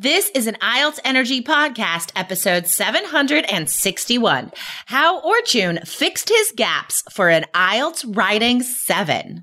This is an IELTS Energy Podcast, episode 761 How Orchun Fixed His Gaps for an IELTS Writing 7.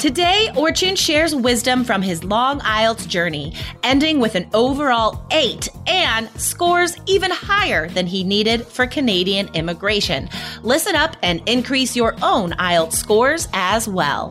Today, Orchun shares wisdom from his long IELTS journey, ending with an overall 8 and scores even higher than he needed for Canadian immigration. Listen up and increase your own IELTS scores as well.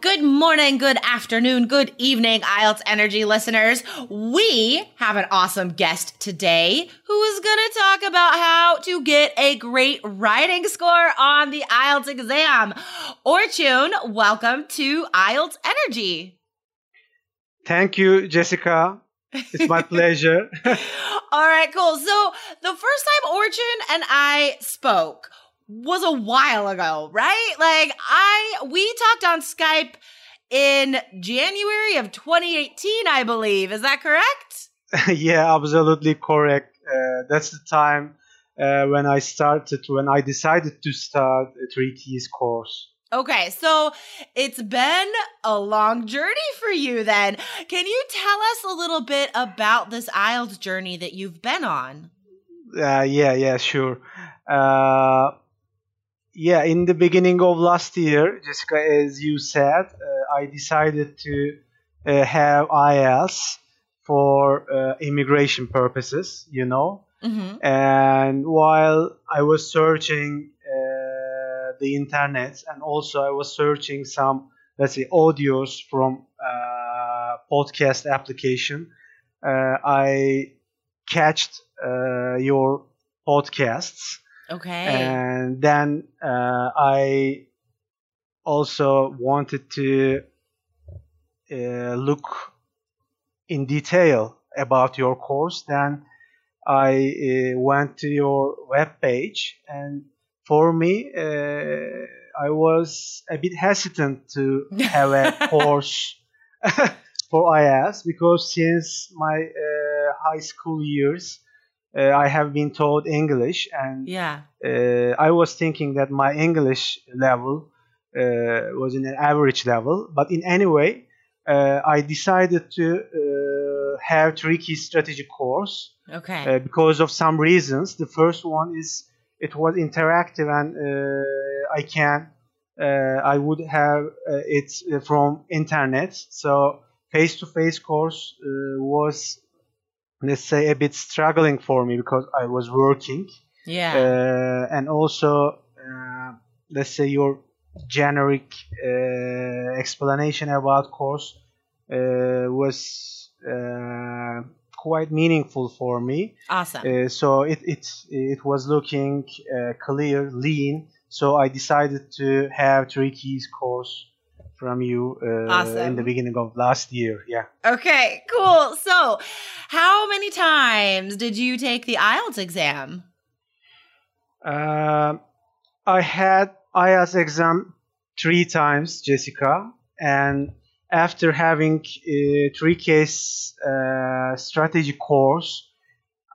Good morning, good afternoon, good evening, IELTS Energy listeners. We have an awesome guest today who is going to talk about how to get a great writing score on the IELTS exam. Orchun, welcome to IELTS Energy. Thank you, Jessica. It's my pleasure. All right, cool. So the first time Orchun and I spoke, was a while ago, right? Like I we talked on Skype in January of 2018, I believe. Is that correct? yeah, absolutely correct. Uh, that's the time uh, when I started, when I decided to start a three keys course. Okay, so it's been a long journey for you then. Can you tell us a little bit about this IELTS journey that you've been on? Uh, yeah, yeah, sure. Uh, yeah, in the beginning of last year, Jessica, as you said, uh, I decided to uh, have IELTS for uh, immigration purposes, you know. Mm-hmm. And while I was searching uh, the internet, and also I was searching some, let's say, audios from uh, podcast application, uh, I catched your podcasts Okay. And then uh, I also wanted to uh, look in detail about your course. Then I uh, went to your web page, and for me, uh, I was a bit hesitant to have a course for IELTS because since my uh, high school years, uh, I have been taught English, and yeah, uh, I was thinking that my English level uh, was in an average level. But in any way, uh, I decided to uh, have three key strategy course. Okay. Uh, because of some reasons. The first one is it was interactive, and I can I would have it from internet. So face-to-face course was let's say a bit struggling for me because I was working. Yeah. Uh, and also, uh, let's say your generic uh, explanation about course uh, was uh, quite meaningful for me. Awesome. Uh, so it it it was looking clear, lean. So I decided to have three keys course from you uh, awesome. in the beginning of last year. Yeah. Okay, cool. So, how many times did you take the IELTS exam? Uh, I had IELTS exam three times, Jessica, and after having a three key uh, strategy course,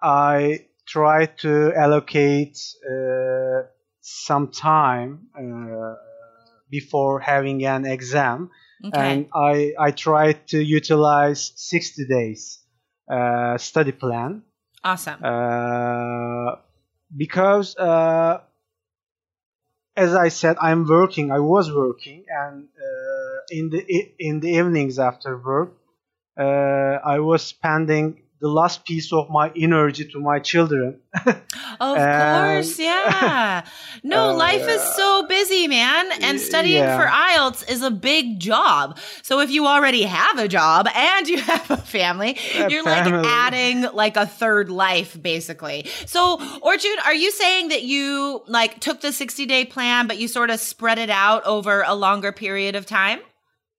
I tried to allocate uh, some time uh, before having an exam. Okay. And I, I tried to utilize 60 days uh, study plan. Awesome. Uh, because, uh, as I said, I'm working, I was working, and in the in the evenings after work, uh, I was spending the last piece of my energy to my children. of And- course, yeah. No, Uh, life is so busy, man. And studying yeah. for IELTS is a big job. So if you already have a job and you have a family, A you're like adding like a third life, basically. So, Orchun, are you saying that you like took the 60 day plan, but you sort of spread it out over a longer period of time?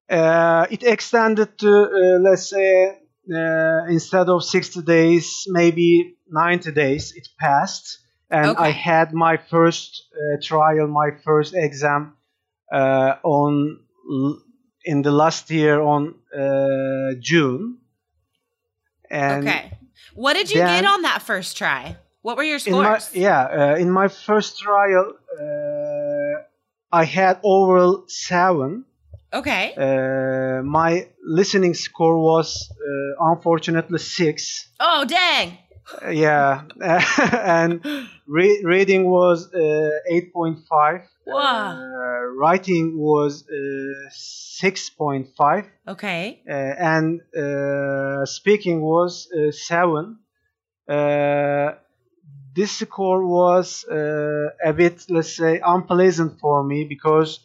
Uh, it extended to uh, let's say uh, instead of 60 days, maybe 90 days. It passed, and I had my first uh, trial, my first exam uh, on l- in the last year on uh, June. And okay. What did you then- get on that first try? What were your in my scores? yeah uh, in my first trial uh, I had overall seven. Okay. Uh, my listening score was uh, unfortunately six. Oh, dang. Uh, yeah, and re- reading was uh, eight point five. Wow. Uh, writing was uh, six point five, Okay. and uh, speaking was uh, seven. Uh, this score was uh, a bit, let's say, unpleasant for me because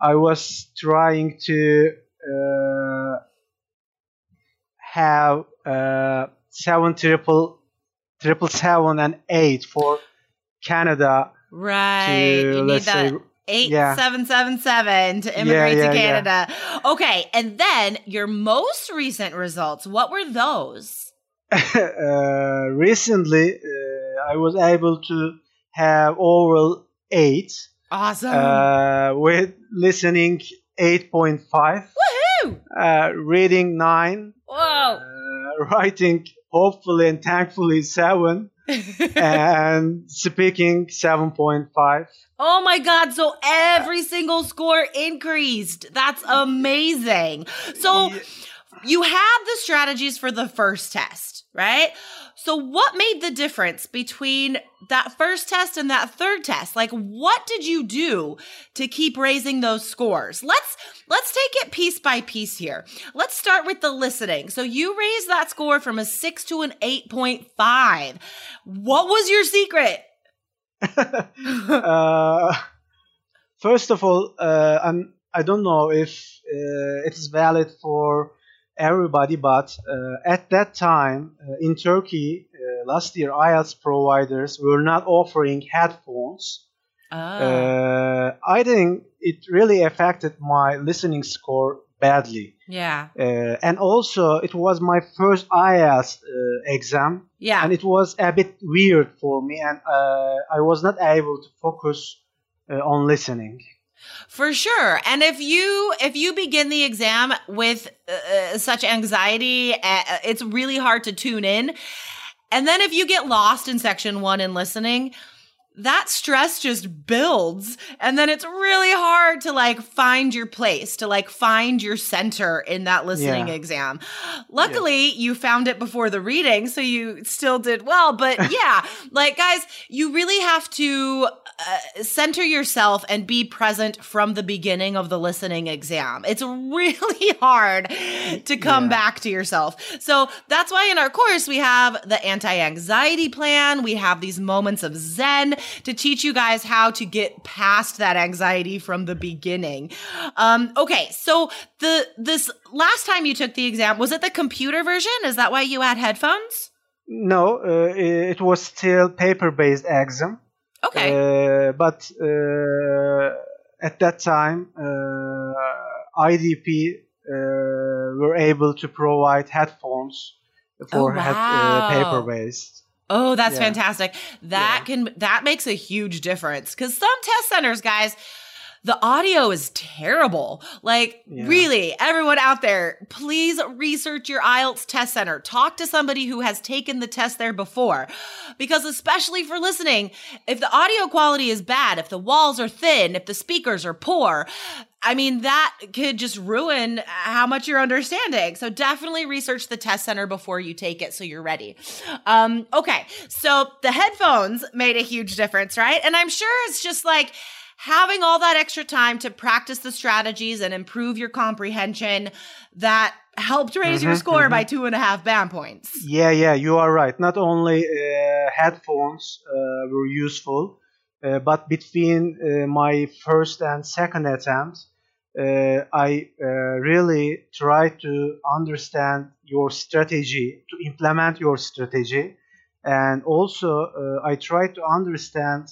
I was trying to uh, have uh, seven triple triple seven and eight for Canada Right. to you need that say eight yeah. seven seven seven to immigrate yeah, to yeah. Canada. Okay, and then your most recent results. What were those? uh, recently uh, I was able to have overall eight Awesome. uh, with listening 8.5 Woohoo! uh, reading 9 Whoa. uh, writing hopefully and thankfully 7 and speaking 7.5 oh my god, so every single score increased. That's amazing. So Yeah. You had the strategies for the first test, right? So what made the difference between that first test and that third test? Like what did you do to keep raising those scores? Let's let's take it piece by piece here. Let's start with the listening. So you raised that score from a 6 to an 8.5. What was your secret? uh, first of all, uh, I'm, I don't know if uh, it is valid for everybody, but uh, at that time uh, in Turkey uh, last year, IELTS providers were not offering headphones. Oh. Uh, I think it really affected my listening score badly. yeah. Uh, and also, it was my first IELTS uh, exam Yeah. and it was a bit weird for me and uh, i was not able to focus uh, on listening For sure. And if you if you begin the exam with uh, such anxiety, uh, it's really hard to tune in. And then if you get lost in section 1 in listening, that stress just builds and then it's really hard to like find your place to like find your center in that listening Yeah. exam luckily you found it before the reading so you still did well but yeah like guys you really have to uh, center yourself and be present from the beginning of the listening exam it's really hard to come Yeah. back to yourself so that's why in our course we have the anti-anxiety plan we have these moments of zen to teach you guys how to get past that anxiety from the beginning. Um, okay, so the this last time you took the exam was it the computer version? Is that why you had headphones? no uh, it was still paper based exam Okay, uh, but uh, at that time uh, idp uh, were able to provide headphones for Oh, head, wow. uh, paper based Oh, that's Yeah. fantastic. That Yeah. can that makes a huge difference cuz some test centers, guys, the audio is terrible. Like Yeah. really, everyone out there, please research your IELTS test center. Talk to somebody who has taken the test there before. Because especially for listening, if the audio quality is bad, if the walls are thin, if the speakers are poor, I mean, that could just ruin how much you're understanding. So definitely research the test center before you take it so you're ready. Um, okay. So the headphones made a huge difference, right? And I'm sure it's just like, having all that extra time to practice the strategies and improve your comprehension that helped raise your Mhm, score mhm. by two and a half band points. Yeah, yeah, you are right. Not only uh, headphones uh, were useful, uh, but between uh, my first and second attempt, uh, I uh, really tried to understand your strategy, to implement your strategy, and also uh, I tried to understand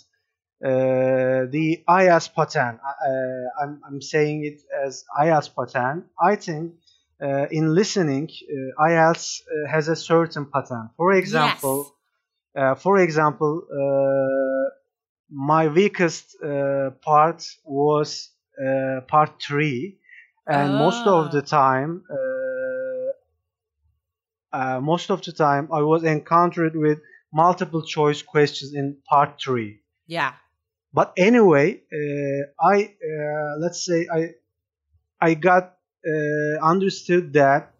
uh, the IAS pattern. Uh, I'm, I'm saying it as IAS pattern. I think uh, in listening, uh, IELTS uh, has a certain pattern. For example, uh, for example, uh, my weakest uh, part was uh, part three, and most Ah. of the time, uh, uh, most of the time, I was encountered with multiple choice questions in part three Yeah. But anyway uh, i uh, let's say i i got uh, understood that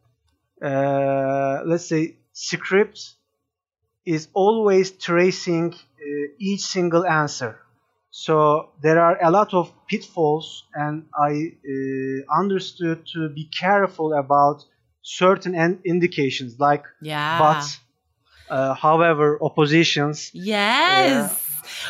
uh, let's say script is always tracing uh, each single answer so there are a lot of pitfalls and i uh, understood to be careful about certain in- indications like Yeah. but uh, however oppositions Yes.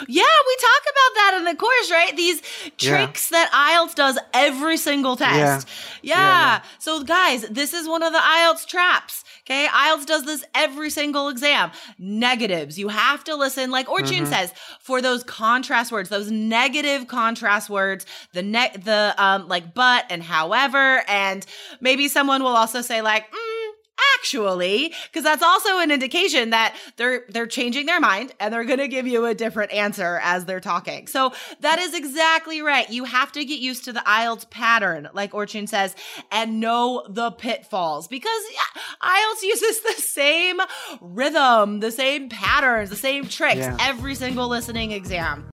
Yeah. we talk about that in the course, right? These tricks that IELTS does every single test. Yeah. Yeah, So, guys, this is one of the IELTS traps. Okay. IELTS does this every single exam. Negatives. You have to listen, like Orchun says, for those contrast words, those negative contrast words, the ne- the um like but and however, and maybe someone will also say like, mm, actually because that's also an indication that they're they're changing their mind and they're going to give you a different answer as they're talking. So that is exactly right. You have to get used to the IELTS pattern like Orchun says and know the pitfalls because yeah, IELTS uses the same rhythm the same patterns the same tricks Yeah. every single listening exam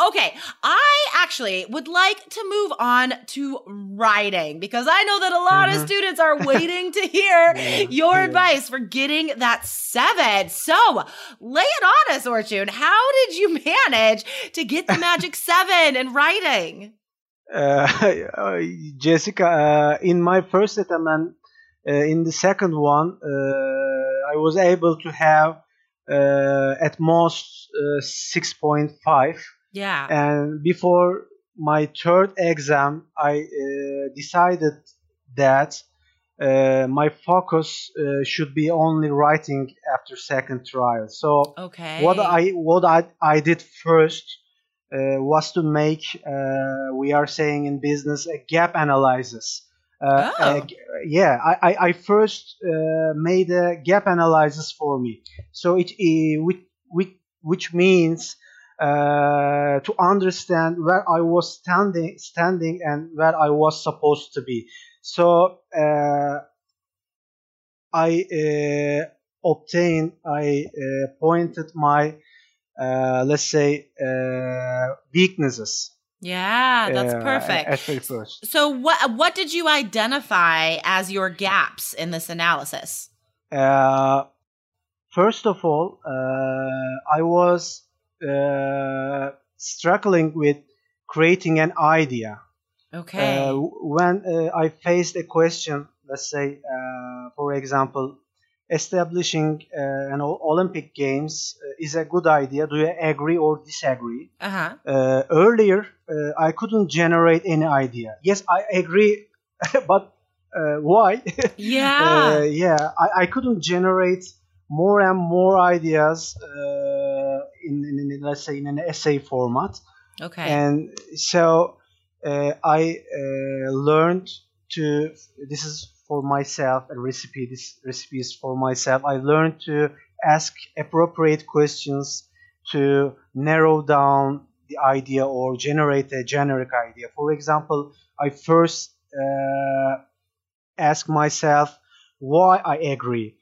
Okay, I actually would like to move on to writing because I know that a lot of Mhm. students are waiting to hear Yeah, your yeah. advice for getting that seven. So lay it on us, Orchun. How did you manage to get the magic seven in writing? uh, Jessica, uh, in my first attempt and uh, in the second one, uh, I was able to have uh, at most uh, 6.5. Yeah. And before my third exam, I uh, decided that uh, my focus uh, should be only writing after second trial. So Okay. what I what I, I did first uh, was to make uh, we are saying in business a gap analysis. Uh, Oh. yeah, I, I, I first uh, made a gap analysis for me. So it uh, which, which, which means uh, to understand where I was standing standing and where I was supposed to be. So uh, I uh, obtained, I uh, pointed my, uh, let's say, uh, weaknesses. yeah, that's perfect. At first. so what what did you identify as your gaps in this analysis? Uh, first of all, uh, I was uh, struggling with creating an idea. Okay. Uh, when uh, I faced a question, let's say, uh, for example, establishing uh, an Olympic Games uh, is a good idea. Do you agree or disagree? uh-huh. Uh, earlier, uh, I couldn't generate any idea. Yes, I agree, but uh, why? Yeah. yeah, I, I couldn't generate more and more ideas uh, in, let's say, in an essay format okay. and so uh, I uh, learned to. This is for myself a recipe. This recipe is for myself. I learned to ask appropriate questions to narrow down the idea or generate a generic idea. For example, I first uh, ask myself why I agree.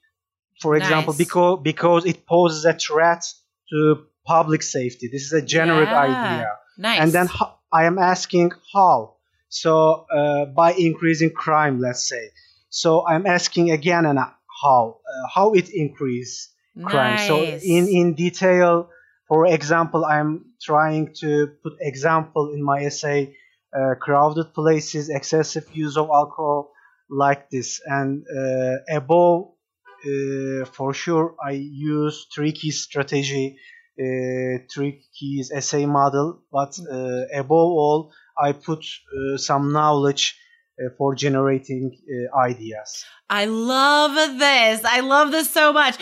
For example, Nice. because because it poses a threat to public safety. This is a generic Yeah. idea nice. and then I am asking how. So uh, by increasing crime, let's say. So I'm asking again and how uh, how it increase crime. So in in detail, for example, I'm trying to put example in my essay, uh, crowded places, excessive use of alcohol, like this. And uh, above, uh, for sure, I use three key strategy, uh, three keys essay model. But uh, above all, I put uh, some knowledge uh, for generating uh, ideas. I love this. I love this so much.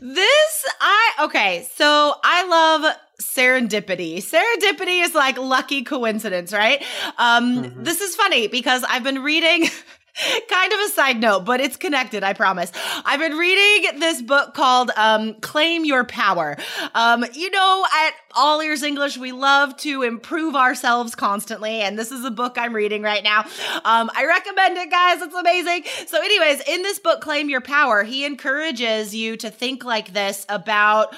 This, I, okay, so I love serendipity. Serendipity is like lucky coincidence, right? Um, mm-hmm. This is funny because I've been reading. kind of a side note, but it's connected, I promise. I've been reading this book called um, Claim Your Power. Um, you know, at All Ears English, we love to improve ourselves constantly, and this is a book I'm reading right now. Um, I recommend it, guys. It's amazing. So, anyways, in this book, Claim Your Power, he encourages you to think like this about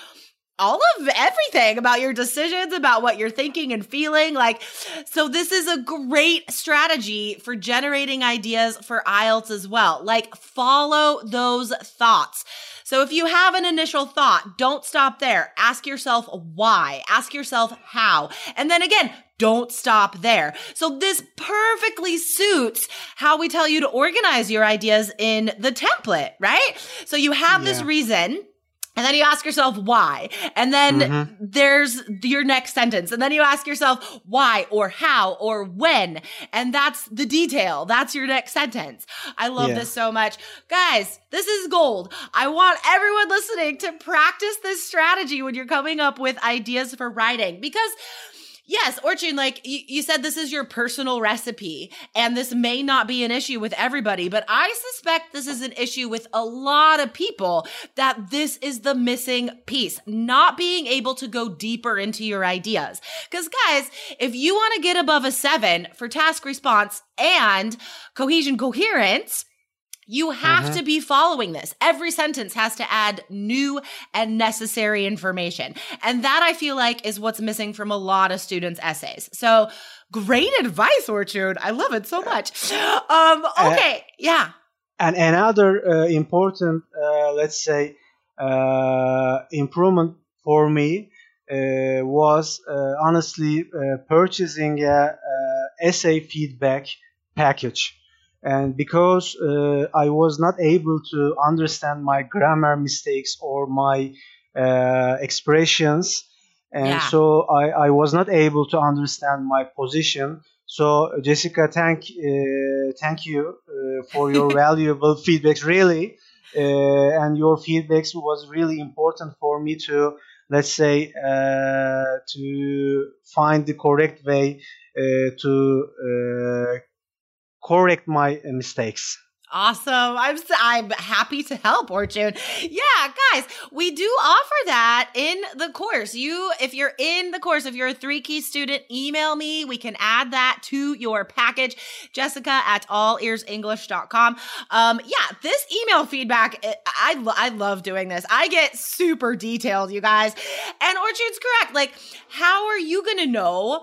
all of everything about your decisions, about what you're thinking and feeling. Like, so this is a great strategy for generating ideas for IELTS as well. Like, follow those thoughts. So if you have an initial thought, don't stop there. Ask yourself why. Ask yourself how. And then again, don't stop there. So this perfectly suits how we tell you to organize your ideas in the template, right? So you have yeah. this reason and then you ask yourself why. And then mm-hmm. there's your next sentence. And then you ask yourself why or how or when. And that's the detail. That's your next sentence. I love yeah. this so much. Guys, this is gold. I want everyone listening to practice this strategy when you're coming up with ideas for writing because Yes, Orçun, like you, you said, this is your personal recipe, and this may not be an issue with everybody, but I suspect this is an issue with a lot of people that this is the missing piece, not being able to go deeper into your ideas. Because, guys, if you want to get above a seven for task response and cohesion coherence, you have mm-hmm. to be following this. Every sentence has to add new and necessary information. And that I feel like is what's missing from a lot of students' essays. So great advice, Orçun. I love it so much. Um, okay. Uh, yeah. And another uh, important, uh, let's say, uh, improvement for me uh, was uh, honestly purchasing a, a essay feedback package and because uh, I was not able to understand my grammar mistakes or my uh, expressions, and yeah. so I, I was not able to understand my position. So Jessica, thank uh, thank you uh, for your valuable feedbacks, really, uh, and your feedbacks was really important for me to let's say uh, to find the correct way to correct my mistakes. Awesome. I'm I'm happy to help, Orçun. Yeah, guys, we do offer that in the course. You if you're in the course, if you're a 3 key student, email me. We can add that to your package. Jessica at allearsenglish.com. Um yeah, this email feedback I I love doing this. I get super detailed, you guys. And Orçun's correct. Like how are you to know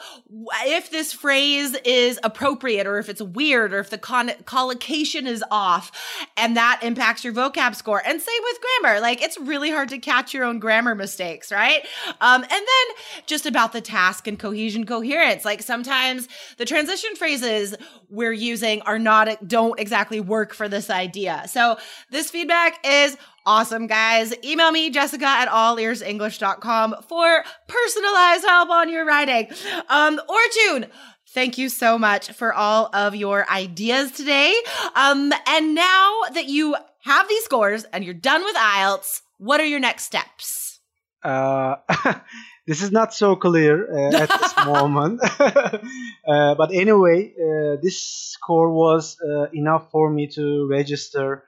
if this phrase is appropriate or if it's weird or if the con- collocation is off? Off and that impacts your vocab score. And same with grammar. Like it's really hard to catch your own grammar mistakes, right? Um, and then just about the task and cohesion coherence. Like sometimes the transition phrases we're using are not, don't exactly work for this idea. So this feedback is awesome, guys. Email me, Jessica at allearsenglish.com for personalized help on your writing. Um, Orçun, Thank you so much for all of your ideas today. Um, and now that you have these scores and you're done with IELTS, what are your next steps? Uh, this is not so clear uh, at this moment. uh, but anyway, uh, this score was uh, enough for me to register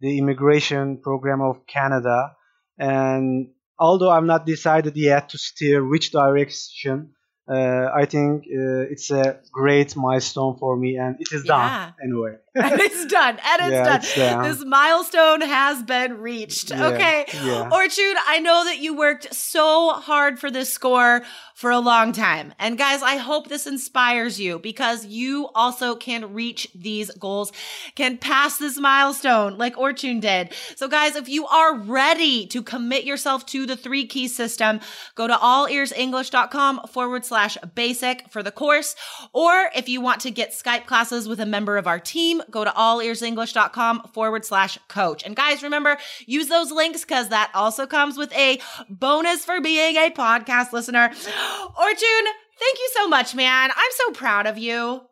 the immigration program of Canada. And although I'm not decided yet to steer which direction, I think uh, it's a great milestone for me, and it is Yeah. done anyway. and it's done. And it's Yeah, done. it's done. This milestone has been reached. Yeah, Okay. yeah. Orchun, I know that you worked so hard for this score for a long time. And guys, I hope this inspires you because you also can reach these goals, can pass this milestone like Orchun did. So guys, if you are ready to commit yourself to the three key system, go to allearsenglish.com forward slash basic for the course. Or if you want to get Skype classes with a member of our team, go to allearsenglish.com forward slash coach. And guys, remember, use those links because that also comes with a bonus for being a podcast listener. Orchun, thank you so much, man. I'm so proud of you.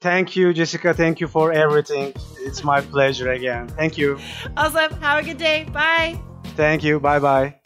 Thank you, Jessica. Thank you for everything. It's my pleasure again. Thank you. Awesome. Have a good day. Bye. Thank you. Bye bye.